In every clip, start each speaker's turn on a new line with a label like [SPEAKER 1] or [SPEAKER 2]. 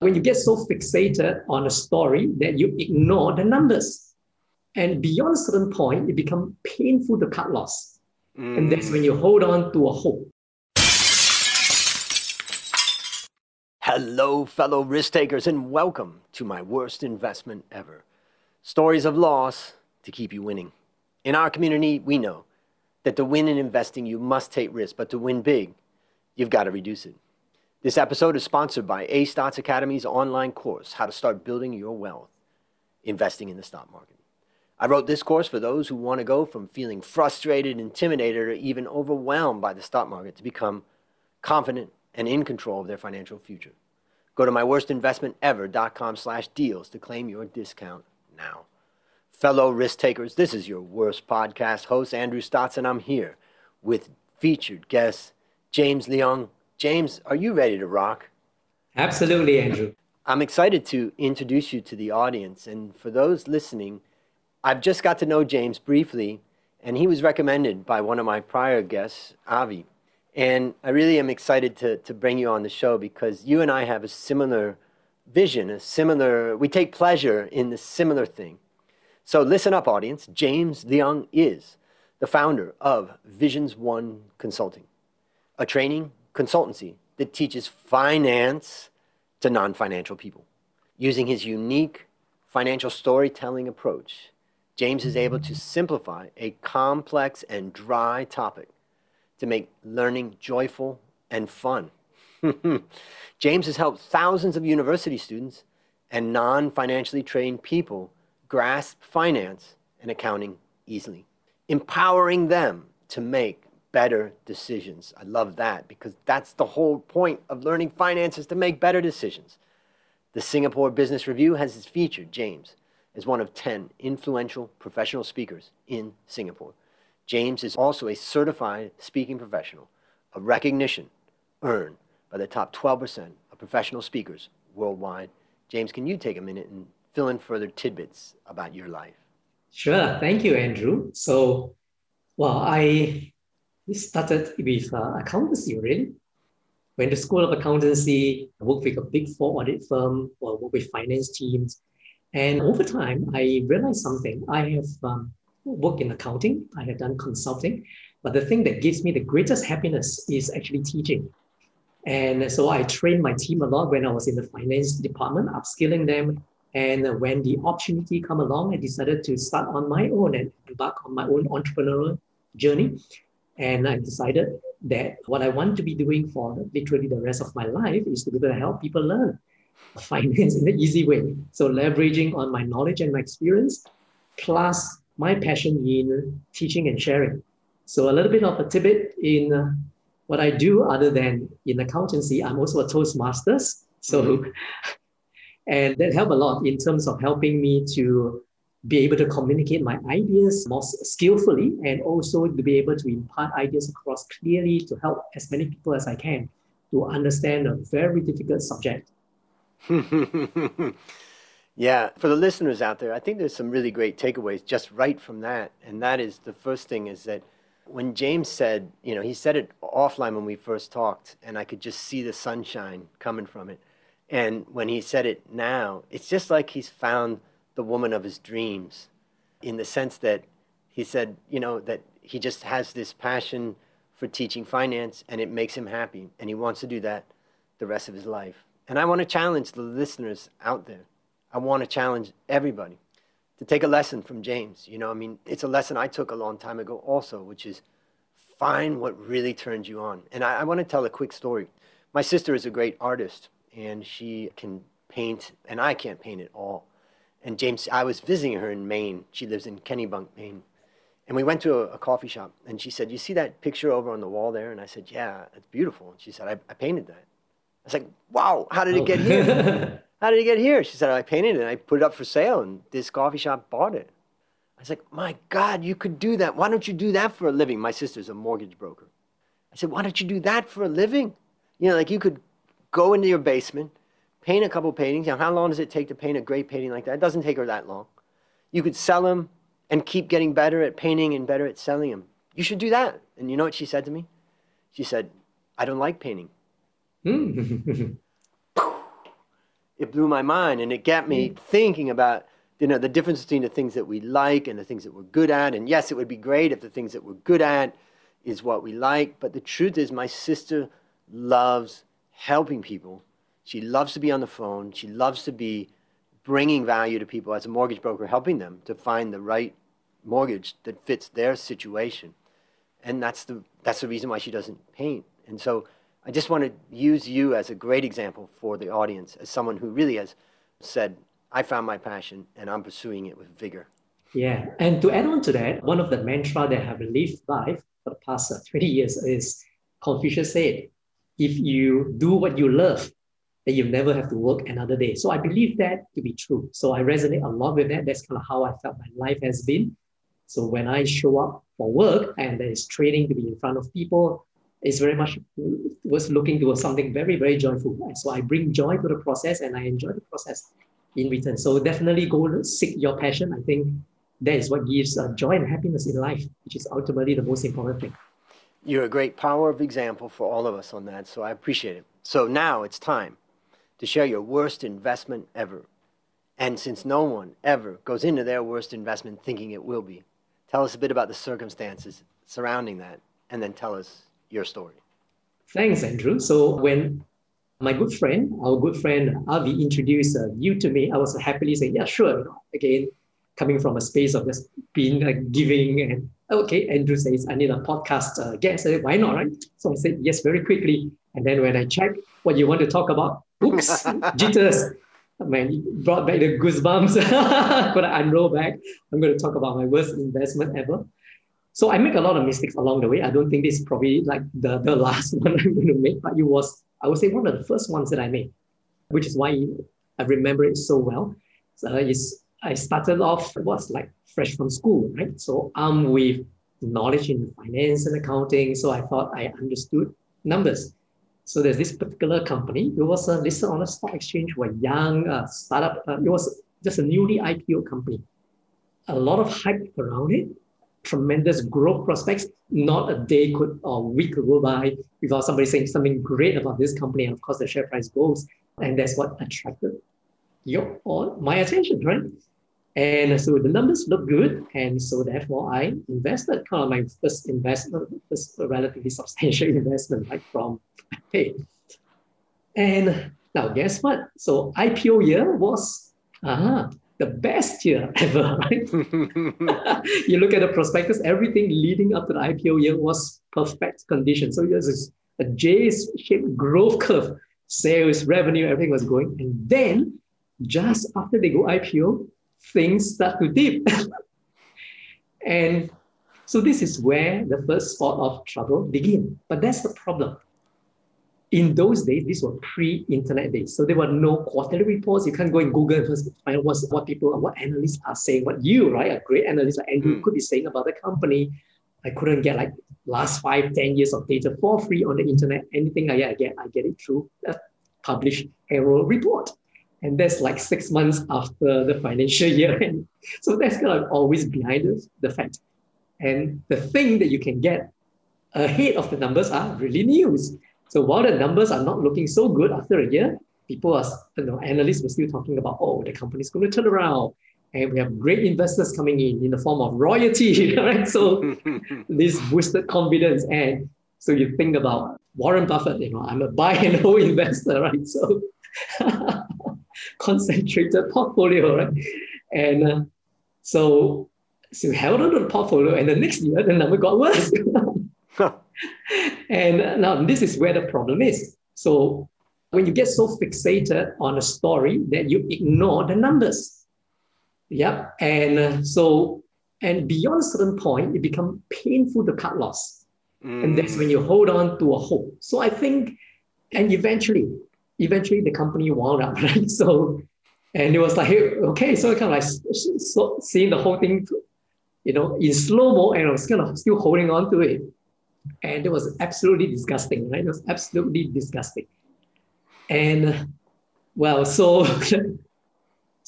[SPEAKER 1] when you get so fixated on a story that you ignore the numbers. And beyond a certain point, it becomes painful to cut loss. Mm. And that's when you hold on to a hope.
[SPEAKER 2] Hello, fellow risk takers, and welcome to my worst investment ever. Stories of loss to keep you winning. In our community, we know that to win in investing, you must take risk, but to win big, you've got to reduce it. This episode is sponsored by A Stotz Academy's online course, How to Start Building Your Wealth, Investing in the Stock Market. I wrote this course for those who want to go from feeling frustrated, intimidated, or even overwhelmed by the stock market to become confident and in control of their financial future. Go to myworstinvestmentever.com slash deals to claim your discount now. Fellow risk takers, this is your worst podcast host, Andrew Stotz, and I'm here with featured guest James Leong James, are you ready to rock?
[SPEAKER 1] Absolutely, Andrew.
[SPEAKER 2] I'm excited to introduce you to the audience. And for those listening, I've just got to know James briefly, and he was recommended by one of my prior guests, Avi. And I really am excited to, to bring you on the show because you and I have a similar vision, a similar, we take pleasure in the similar thing. So listen up, audience. James Leong is the founder of Visions One Consulting, a training consultancy that teaches finance to non financial people. Using his unique financial storytelling approach, James is able to simplify a complex and dry topic to make learning joyful and fun. James has helped thousands of university students and non financially trained people grasp finance and accounting easily, empowering them to make better decisions. I love that because that's the whole point of learning finances to make better decisions. The Singapore Business Review has featured James as one of 10 influential professional speakers in Singapore. James is also a certified speaking professional, a recognition earned by the top 12% of professional speakers worldwide. James, can you take a minute and fill in further tidbits about your life?
[SPEAKER 1] Sure. Thank you, Andrew. So, well, I we started with uh, accountancy, really. Went to School of Accountancy, worked with a big four audit firm, or worked with finance teams. And over time, I realized something. I have um, worked in accounting, I have done consulting, but the thing that gives me the greatest happiness is actually teaching. And so I trained my team a lot when I was in the finance department, upskilling them. And when the opportunity come along, I decided to start on my own and embark on my own entrepreneurial journey. And I decided that what I want to be doing for literally the rest of my life is to be able to help people learn finance in an easy way. So leveraging on my knowledge and my experience, plus my passion in teaching and sharing. So a little bit of a tidbit in uh, what I do other than in accountancy, I'm also a Toastmasters. So, mm-hmm. and that helped a lot in terms of helping me to be able to communicate my ideas more skillfully and also to be able to impart ideas across clearly to help as many people as I can to understand a very difficult subject.
[SPEAKER 2] yeah, for the listeners out there, I think there's some really great takeaways just right from that. And that is the first thing is that when James said, you know, he said it offline when we first talked, and I could just see the sunshine coming from it. And when he said it now, it's just like he's found the woman of his dreams in the sense that he said, you know, that he just has this passion for teaching finance and it makes him happy and he wants to do that the rest of his life. And I want to challenge the listeners out there. I want to challenge everybody to take a lesson from James. You know, I mean, it's a lesson I took a long time ago also, which is find what really turns you on. And I, I want to tell a quick story. My sister is a great artist and she can paint, and I can't paint at all. And James, I was visiting her in Maine. She lives in Kennebunk, Maine. And we went to a, a, coffee shop, and she said, "You see that picture over on the wall there?" And I said, "Yeah, it's beautiful." And she said, "I, I painted that." I was like, "Wow, how did it get here? Oh. how did it get here?" She said, "I painted it. and I put it up for sale, and this coffee shop bought it." I was like, "My God, you could do that. Why don't you do that for a living?" My sister's a mortgage broker. I said, "Why don't you do that for a living? You know, like you could go into your basement, paint a couple paintings. Now, how long does it take to paint a great painting like that? It doesn't take her that long. You could sell them and keep getting better at painting and better at selling them. You should do that. And you know what she said to me? She said, I don't like painting. it blew my mind and it got me
[SPEAKER 1] Mm.
[SPEAKER 2] thinking about you know the difference between the things that we like and the things that we're good at and yes it would be great if the things that we're good at is what we like but the truth is my sister loves helping people she loves to be on the phone. She loves to be bringing value to people as a mortgage broker helping them to find the right mortgage that fits their situation. And that's the that's the reason why she doesn't paint. And so i just want to use you as a great example for the audience as someone who really has said i found my passion and i'm pursuing it with vigor.
[SPEAKER 1] Yeah, and to add on to that, one of the mantra that I have lived by for the past uh, 20 years is Confucius said, if you do what you love, then you never have to work another day. So I believe that to be true. So I resonate a lot with that. That's kind of how I felt my life has been. So when I show up for work and there is training to be in front of people, it's very much was looking towards something very, very joyful. And so I bring joy to the process and I enjoy the process in return. So definitely go seek your passion. I think that is what gives uh, joy and happiness in life, which is ultimately the most important thing.
[SPEAKER 2] you're a great power of example for all of us on that so i appreciate it so now it's time to share your worst investment ever and since no one ever goes into their worst investment thinking it will be tell us a bit about the circumstances surrounding that and then tell us your story
[SPEAKER 1] Thanks, Andrew. So when my good friend, our good friend Avi introduced uh, you to me, I was happily saying, yeah, sure. You know, again, coming from a space of just being like giving and okay, Andrew says, I need a podcast uh, guest. Why not, right? So I said, yes, very quickly. And then when I checked what you want to talk about, oops, jitters. Man, you brought back the goosebumps. Gotta unroll back. I'm going to talk about my worst investment ever. So I make a lot of mistakes along the way. I don't think this is probably like the, the last one I'm going to make, but it was, I would say, one of the first ones that I made, which is why I remember it so well. So it's, I started off, was like fresh from school, right? So I'm with knowledge in finance and accounting. So I thought I understood numbers. So there's this particular company. It was uh, listed on a stock exchange. Were young uh, startup. Uh, it was just a newly IPO company. A lot of hype around it tremendous growth prospects. Not a day could or week could go by without somebody saying something great about this company. And of course, the share price goes, and that's what attracted your or my attention, right? And so the numbers look good, and so therefore I invested. Kind of my first investment, first relatively substantial investment, like from hey. And now guess what? So IPO year was uh, the best year ever, right? you look at the prospectus, everything leading up to the IPO year was perfect condition. So there's a J-shaped growth curve, sales, revenue, everything was going. And then just after they go IPO, things start to dip. and so this is where the first spot of trouble begin. But that's the problem. In those days, these were pre-internet days. So there were no quarterly reports. You can't go in Google and find what's, what people, what analysts are saying, what you, right, a great analyst like Andrew
[SPEAKER 2] Mm.
[SPEAKER 1] could be saying about the company. I couldn't get like last five, 10 years of data for free on the internet. Anything I get, I get, I get it through a published annual report. And that's like six months after the financial year end. So that's kind of always behind us, the fact. And the thing that you can get ahead of the numbers are really news. So while the numbers are not looking so good after a year, people are, you know, analysts were still talking about, oh, the company's going to turn around. And we have great investors coming in in the form of royalty, right? So this boosted confidence. And so you think about Warren Buffett, you know, I'm a buy and hold investor, right? So concentrated portfolio, right? And uh, so, so we held on to the portfolio, and the next year the number got worse. and uh, now this is where the problem is. So when you get so fixated on a story that you ignore the numbers. Yep. And uh, so, and beyond a certain point, it becomes painful to cut loss. And that's when you hold on to a hope. So I think, and eventually, eventually the company wound up, right? So, and it was like, okay, so kind of like so seeing the whole thing, you know, in slow mo, and I was kind of still holding on to it. And it was absolutely disgusting, right? It was absolutely disgusting. And well, so, so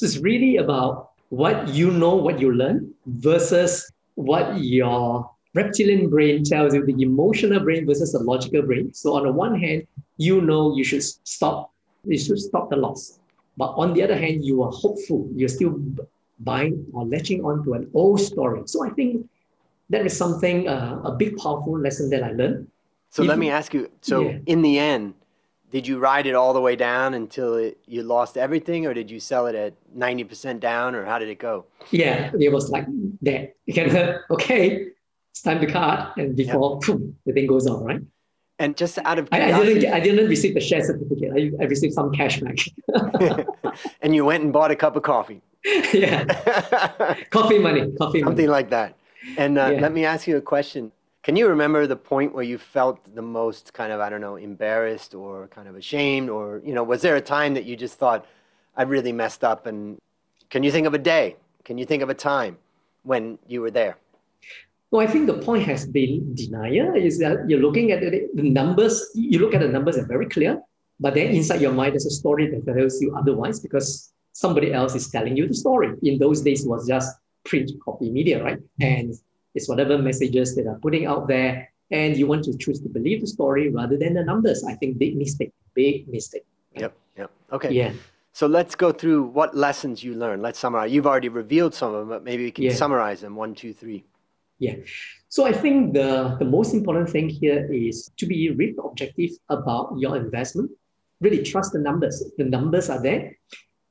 [SPEAKER 1] it's really about what you know, what you learn versus what your reptilian brain tells you, the emotional brain versus the logical brain. So on the one hand, you know you should stop, you should stop the loss. But on the other hand, you are hopeful. You're still buying or latching on to an old story. So I think that is something, uh, a big, powerful lesson that I learned.
[SPEAKER 2] So if, let me ask you, so yeah. in the end, did you ride it all the way down until it, you lost everything or did you sell it at 90% down or how did it go?
[SPEAKER 1] Yeah, it was like that. Okay, time to cut and before boom, the thing goes on, right?
[SPEAKER 2] And just out of
[SPEAKER 1] I, I, didn't, I didn't receive the share certificate. I, I received some cash back.
[SPEAKER 2] and you went and bought a cup of coffee.
[SPEAKER 1] yeah. coffee money, coffee
[SPEAKER 2] Something
[SPEAKER 1] money.
[SPEAKER 2] like that. And uh, yeah. let me ask you a question. Can you remember the point where you felt the most kind of, I don't know, embarrassed or kind of ashamed? Or, you know, was there a time that you just thought, I really messed up? And can you think of a day? Can you think of a time when you were there?
[SPEAKER 1] Well, I think the point has been denial is that you're looking at the, the numbers, you look at the numbers, are very clear, but then inside your mind, there's a story that tells you otherwise because somebody else is telling you the story. In those days, was just print copy media, right? And it's whatever messages that are putting out there, and you want to choose to believe the story rather than the numbers. I think big mistake, big mistake.
[SPEAKER 2] Right? Yep, yep. Okay.
[SPEAKER 1] Yeah.
[SPEAKER 2] So let's go through what lessons you learned. Let's summarize. You've already revealed some of them, but maybe we can yeah. summarize them. One, two, three.
[SPEAKER 1] Yeah. So I think the, the most important thing here is to be really objective about your investment. Really trust the numbers. The numbers are there.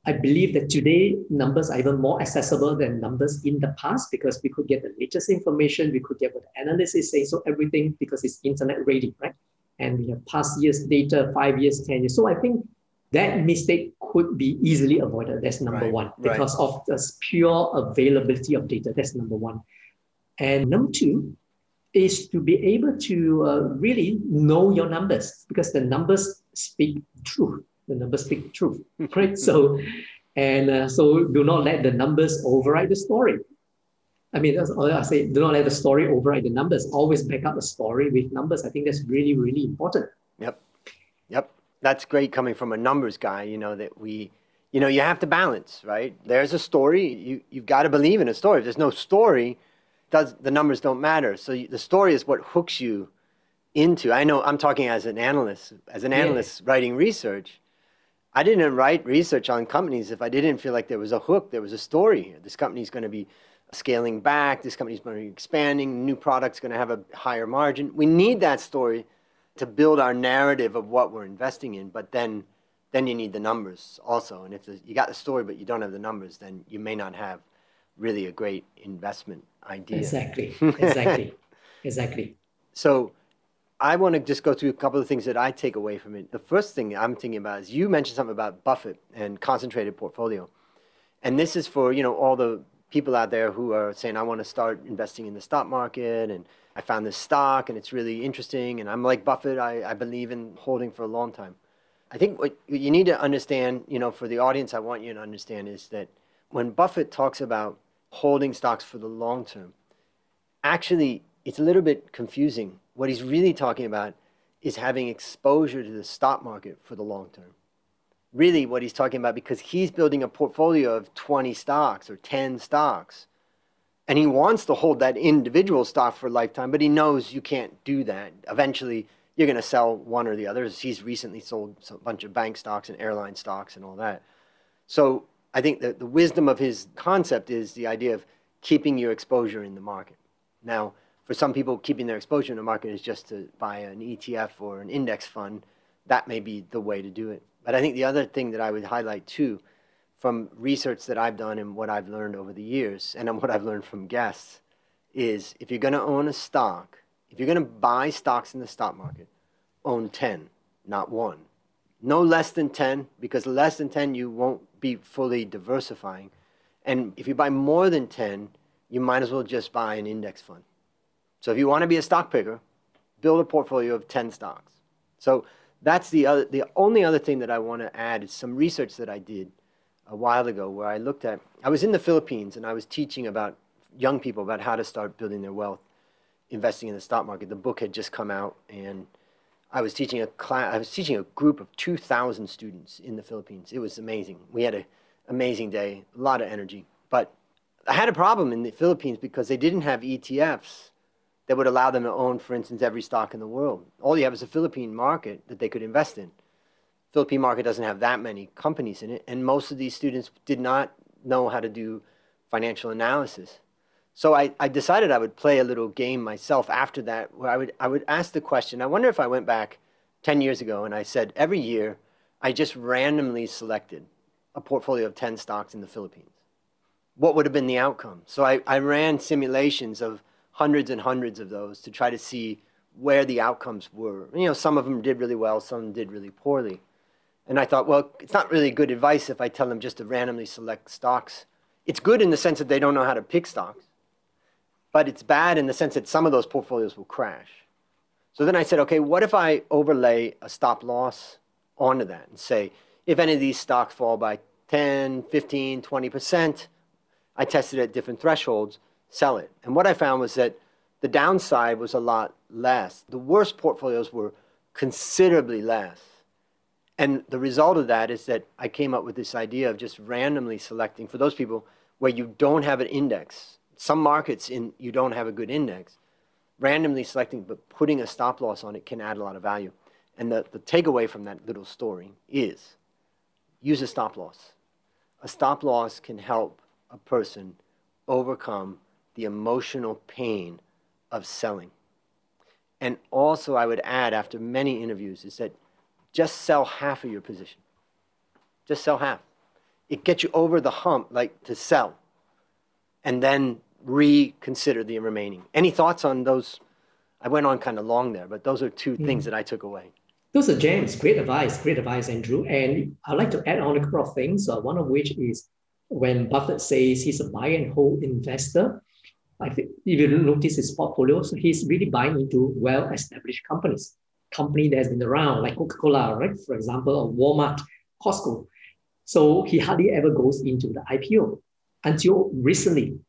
[SPEAKER 1] I believe that today numbers are even more accessible than numbers in the past because we could get the latest information, we could get what the analysis say, so everything because it's internet ready, right? And we have past years data, five years, 10 years. So I think that mistake could be easily avoided. That's number right, one because right. of the pure availability of data. That's number one. And number two is to be able to uh, really know your numbers because the numbers speak truth the numbers speak truth, right? so, and uh, so do not let the numbers override the story. I mean, that's all I say. Do not let the story override the numbers. Always back up the story with numbers. I think that's really, really important.
[SPEAKER 2] Yep, yep. That's great coming from a numbers guy. You know that we, you know, you have to balance, right? There's a story. You you've got to believe in a story. If there's no story, does the numbers don't matter. So you, the story is what hooks you into. I know I'm talking as an analyst, as an analyst yeah. writing research I didn't write research on companies if I didn't feel like there was a hook, there was a story here. This company is going to be scaling back, this company is going to be expanding, new product's going to have a higher margin. We need that story to build our narrative of what we're investing in, but then then you need the numbers also. And if the, you got the story but you don't have the numbers, then you may not have really a great investment idea.
[SPEAKER 1] Exactly. Exactly. exactly.
[SPEAKER 2] So I want to just go through a couple of things that I take away from it. The first thing I'm thinking about is you mentioned something about Buffett and concentrated portfolio. And this is for, you know, all the people out there who are saying, I want to start investing in the stock market and I found this stock and it's really interesting. And I'm like Buffett, I, I believe in holding for a long time. I think what you need to understand, you know, for the audience, I want you to understand is that when Buffett talks about holding stocks for the long term, actually, it's a little bit confusing what he's really talking about is having exposure to the stock market for the long term. Really, what he's talking about, because he's building a portfolio of 20 stocks or 10 stocks, and he wants to hold that individual stock for a lifetime, but he knows you can't do that. Eventually, you're going to sell one or the other. He's recently sold a bunch of bank stocks and airline stocks and all that. So I think that the wisdom of his concept is the idea of keeping your exposure in the market. Now, for some people, keeping their exposure in the market is just to buy an ETF or an index fund. That may be the way to do it. But I think the other thing that I would highlight too, from research that I've done and what I've learned over the years, and what I've learned from guests, is if you're going to own a stock, if you're going to buy stocks in the stock market, own 10, not one. No less than 10, because less than 10, you won't be fully diversifying. And if you buy more than 10, you might as well just buy an index fund so if you want to be a stock picker, build a portfolio of 10 stocks. So that's the other, the only other thing that I want to add is some research that I did a while ago where I looked at, I was in the Philippines and I was teaching about young people about how to start building their wealth investing in the stock market. The book had just come out and I was teaching a class, I was teaching a group of 2,000 students in the Philippines. It was amazing. We had an amazing day, a lot of energy. But I had a problem in the Philippines because they didn't have ETFs that would allow them to own, for instance, every stock in the world. All you have is a Philippine market that they could invest in. Philippine market doesn't have that many companies in it, and most of these students did not know how to do financial analysis. So I, I decided I would play a little game myself after that, where I would, I would ask the question I wonder if I went back 10 years ago and I said, every year, I just randomly selected a portfolio of 10 stocks in the Philippines. What would have been the outcome? So I, I ran simulations of hundreds and hundreds of those to try to see where the outcomes were. You know, some of them did really well, some did really poorly. And I thought, well, it's not really good advice if I tell them just to randomly select stocks. It's good in the sense that they don't know how to pick stocks, but it's bad in the sense that some of those portfolios will crash. So then I said, okay, what if I overlay a stop loss onto that and say, if any of these stocks fall by 10, 15, 20%, I tested at different thresholds, sell it. And what I found was that the downside was a lot less. The worst portfolios were considerably less. And the result of that is that I came up with this idea of just randomly selecting for those people where you don't have an index. Some markets in you don't have a good index. Randomly selecting but putting a stop loss on it can add a lot of value. And the, the takeaway from that little story is use a stop loss. A stop loss can help a person overcome the emotional pain of selling. And also, I would add, after many interviews, is that just sell half of your position. Just sell half. It gets you over the hump, like to sell, and then reconsider the remaining. Any thoughts on those? I went on kind of long there, but those are two mm. things that I took away.
[SPEAKER 1] Those are gems. Great advice. Great advice, Andrew. And I'd like to add on a couple of things. Uh, one of which is when Buffett says he's a buy and hold investor, I think if you notice his portfolio, so he's really buying into well-established companies, company that has been around, like Coca-Cola, right? For example, or Walmart, Costco. So he hardly ever goes into the IPO until recently,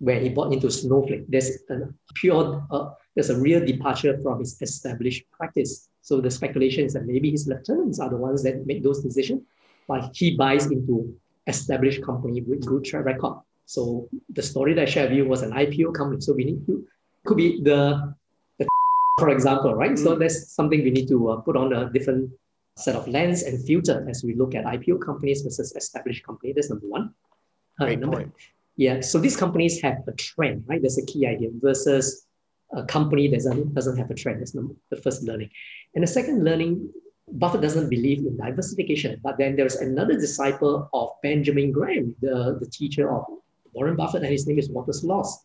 [SPEAKER 1] when he bought into Snowflake. There's a pure, uh, there's a real departure from his established practice. So the speculation is that maybe his lieutenants are the ones that make those decisions, but he buys into established company with good track record. So the story that I shared with you was an IPO company. So we need to, could be the, the for example, right? Mm. So that's something we need to uh, put on a different set of lens and filter as we look at IPO companies versus established company. That's number one.
[SPEAKER 2] Uh, Great number, point.
[SPEAKER 1] Yeah, so these companies have a trend, right? That's a key idea versus a company that doesn't, doesn't have a trend. That's the first learning. And the second learning Buffett doesn't believe in diversification, but then there's another disciple of Benjamin Graham, the, the teacher of Warren Buffett, and his name is Walter Schloss.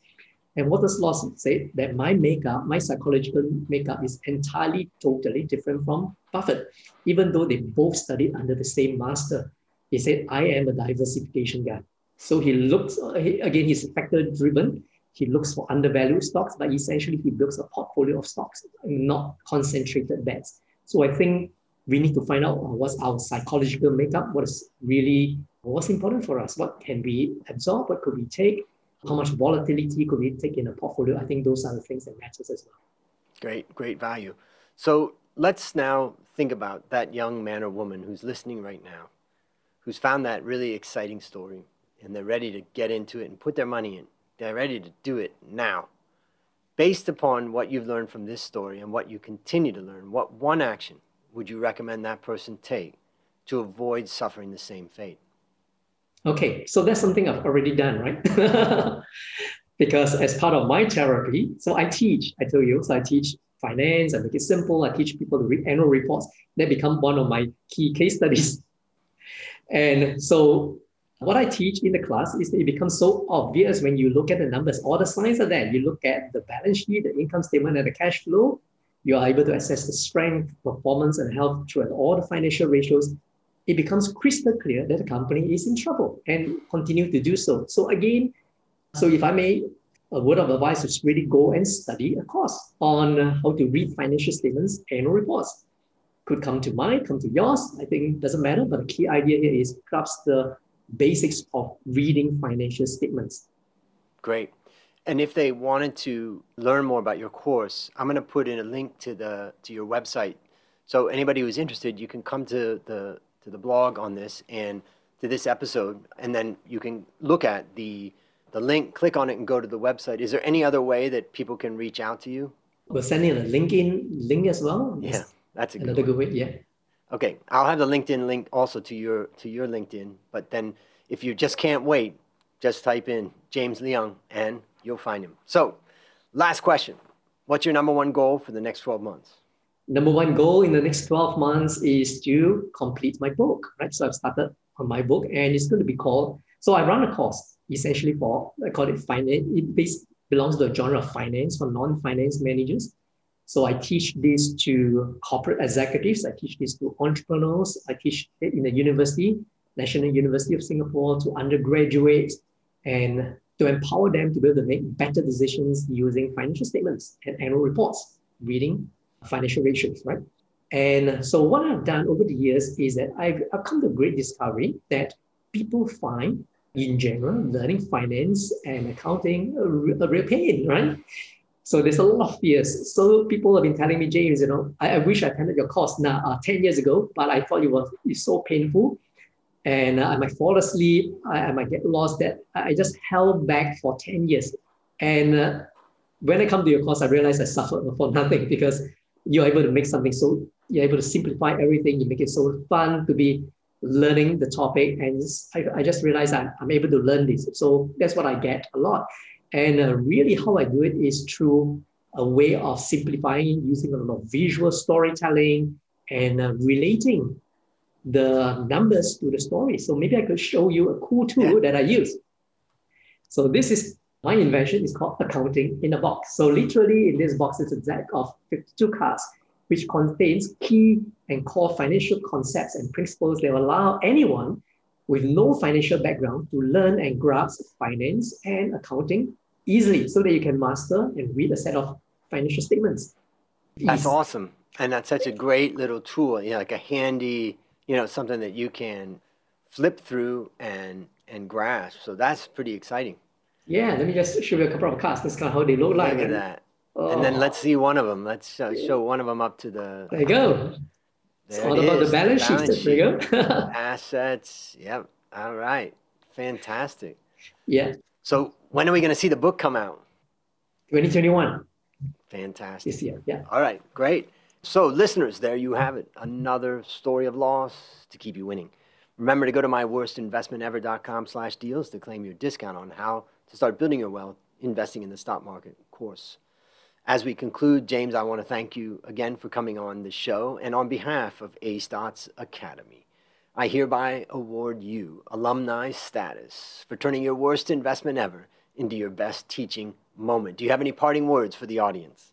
[SPEAKER 1] And Walter Schloss said that my makeup, my psychological makeup is entirely, totally different from Buffett, even though they both studied under the same master. He said, I am a diversification guy. So he looks, again, he's factor driven. He looks for undervalued stocks, but essentially he builds a portfolio of stocks, not concentrated bets. So I think we need to find out uh, what's our psychological makeup, what is really what's important for us, what can we absorb, what could we take, how much volatility could we take in a portfolio. I think those are the things that matters as well.
[SPEAKER 2] Great, great value. So let's now think about that young man or woman who's listening right now, who's found that really exciting story, and they're ready to get into it and put their money in. They're ready to do it now. Based upon what you've learned from this story and what you continue to learn, what one action would you recommend that person take to avoid suffering the same fate?
[SPEAKER 1] Okay, so that's something I've already done, right? because as part of my therapy, so I teach, I tell you, so I teach finance, I make it simple, I teach people to read annual reports. That become one of my key case studies. And so what I teach in the class is that it becomes so obvious when you look at the numbers. All the signs are there. You look at the balance sheet, the income statement, and the cash flow you are able to assess the strength, performance, and health throughout all the financial ratios, it becomes crystal clear that the company is in trouble and continue to do so. So again, so if I may, a word of advice is really go and study a course on how to read financial statements, annual reports. Could come to mine, come to yours. I think doesn't matter, but the key idea here is perhaps the basics of reading financial statements.
[SPEAKER 2] Great. And if they wanted to learn more about your course, I'm going to put in a link to the to your website. So anybody who's interested, you can come to the to the blog on this and to this episode, and then you can look at the the link, click on it, and go to the website. Is there any other way that people can reach out to you?
[SPEAKER 1] We're sending a LinkedIn link as well.
[SPEAKER 2] Yeah, that's a
[SPEAKER 1] another
[SPEAKER 2] good,
[SPEAKER 1] good way. Yeah.
[SPEAKER 2] Okay, I'll have the LinkedIn link also to your to your LinkedIn. But then, if you just can't wait, just type in James Leong and you'll find him. So, last question: What's your number one goal for the next twelve months?
[SPEAKER 1] Number one goal in the next twelve months is to complete my book. Right, so I've started on my book, and it's going to be called. So I run a course essentially for I call it finance. It based, belongs to the genre of finance for non-finance managers. So I teach this to corporate executives. I teach this to entrepreneurs. I teach it in the university, National University of Singapore, to undergraduates, and to empower them to be able to make better decisions using financial statements and annual reports, reading financial ratios, right? And so what I've done over the years is that I've, I've come to a great discovery that people find in general, learning finance and accounting a, real pain, right? So there's a lot of fears. So people have been telling me, James, you know, I, I wish I attended your course now uh, 10 years ago, but I thought it was it's so painful. And uh, I might fall asleep, I, I, might get lost. That I just held back for 10 years. And uh, when I come to your course, I realize I suffered for nothing because you're able to make something so, you're able to simplify everything. You make it so fun to be learning the topic. And I, I just realized I'm, I'm able to learn this. So that's what I get a lot. And uh, really, how I do it is through a way of simplifying using a lot of visual storytelling and uh, relating the numbers to the story. So maybe I could show you a cool tool yeah. that I use. So this is my invention. is called accounting in a box. So literally in this box is a deck of 52 cards, which contains key and core financial concepts and principles that allow anyone with no financial background to learn and grasp finance and accounting easily so that you can master and read a set of financial statements.
[SPEAKER 2] That's awesome. And that's such a great little tool, you know, like a handy, you know, something that you can flip through and and grasp. So that's pretty exciting.
[SPEAKER 1] Yeah, let me just show you a couple of cards. That's kind of how they look
[SPEAKER 2] look
[SPEAKER 1] like.
[SPEAKER 2] Look at that. Oh. And then let's see one of them. Let's uh, show one of them up to the.
[SPEAKER 1] There you go. There it's all it about is, the balance, the balance sheet. There you go.
[SPEAKER 2] Assets. Yep. All right. Fantastic.
[SPEAKER 1] Yeah.
[SPEAKER 2] So when are we going to see the book come out?
[SPEAKER 1] 2021.
[SPEAKER 2] Fantastic.
[SPEAKER 1] This year, yeah.
[SPEAKER 2] All right, great. So, listeners, there you have it. Another story of loss to keep you winning. Remember to go to myworstinvestmentever.com slash deals to claim your discount on how to start building your wealth investing in the stock market course. As we conclude, James, I want to thank you again for coming on the show and on behalf of A Stotz Academy. I hereby award you alumni status for turning your worst investment ever into your best teaching moment. Do you have any parting words for the audience?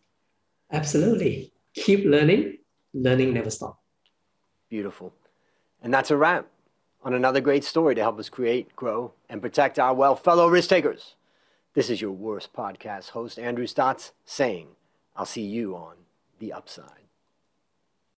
[SPEAKER 1] Absolutely. Keep learning. Learning never stops.
[SPEAKER 2] Beautiful. And that's a wrap on another great story to help us create, grow, and protect our well Fellow risk takers, this is your worst podcast host, Andrew Stotz, saying, I'll see you on the upside.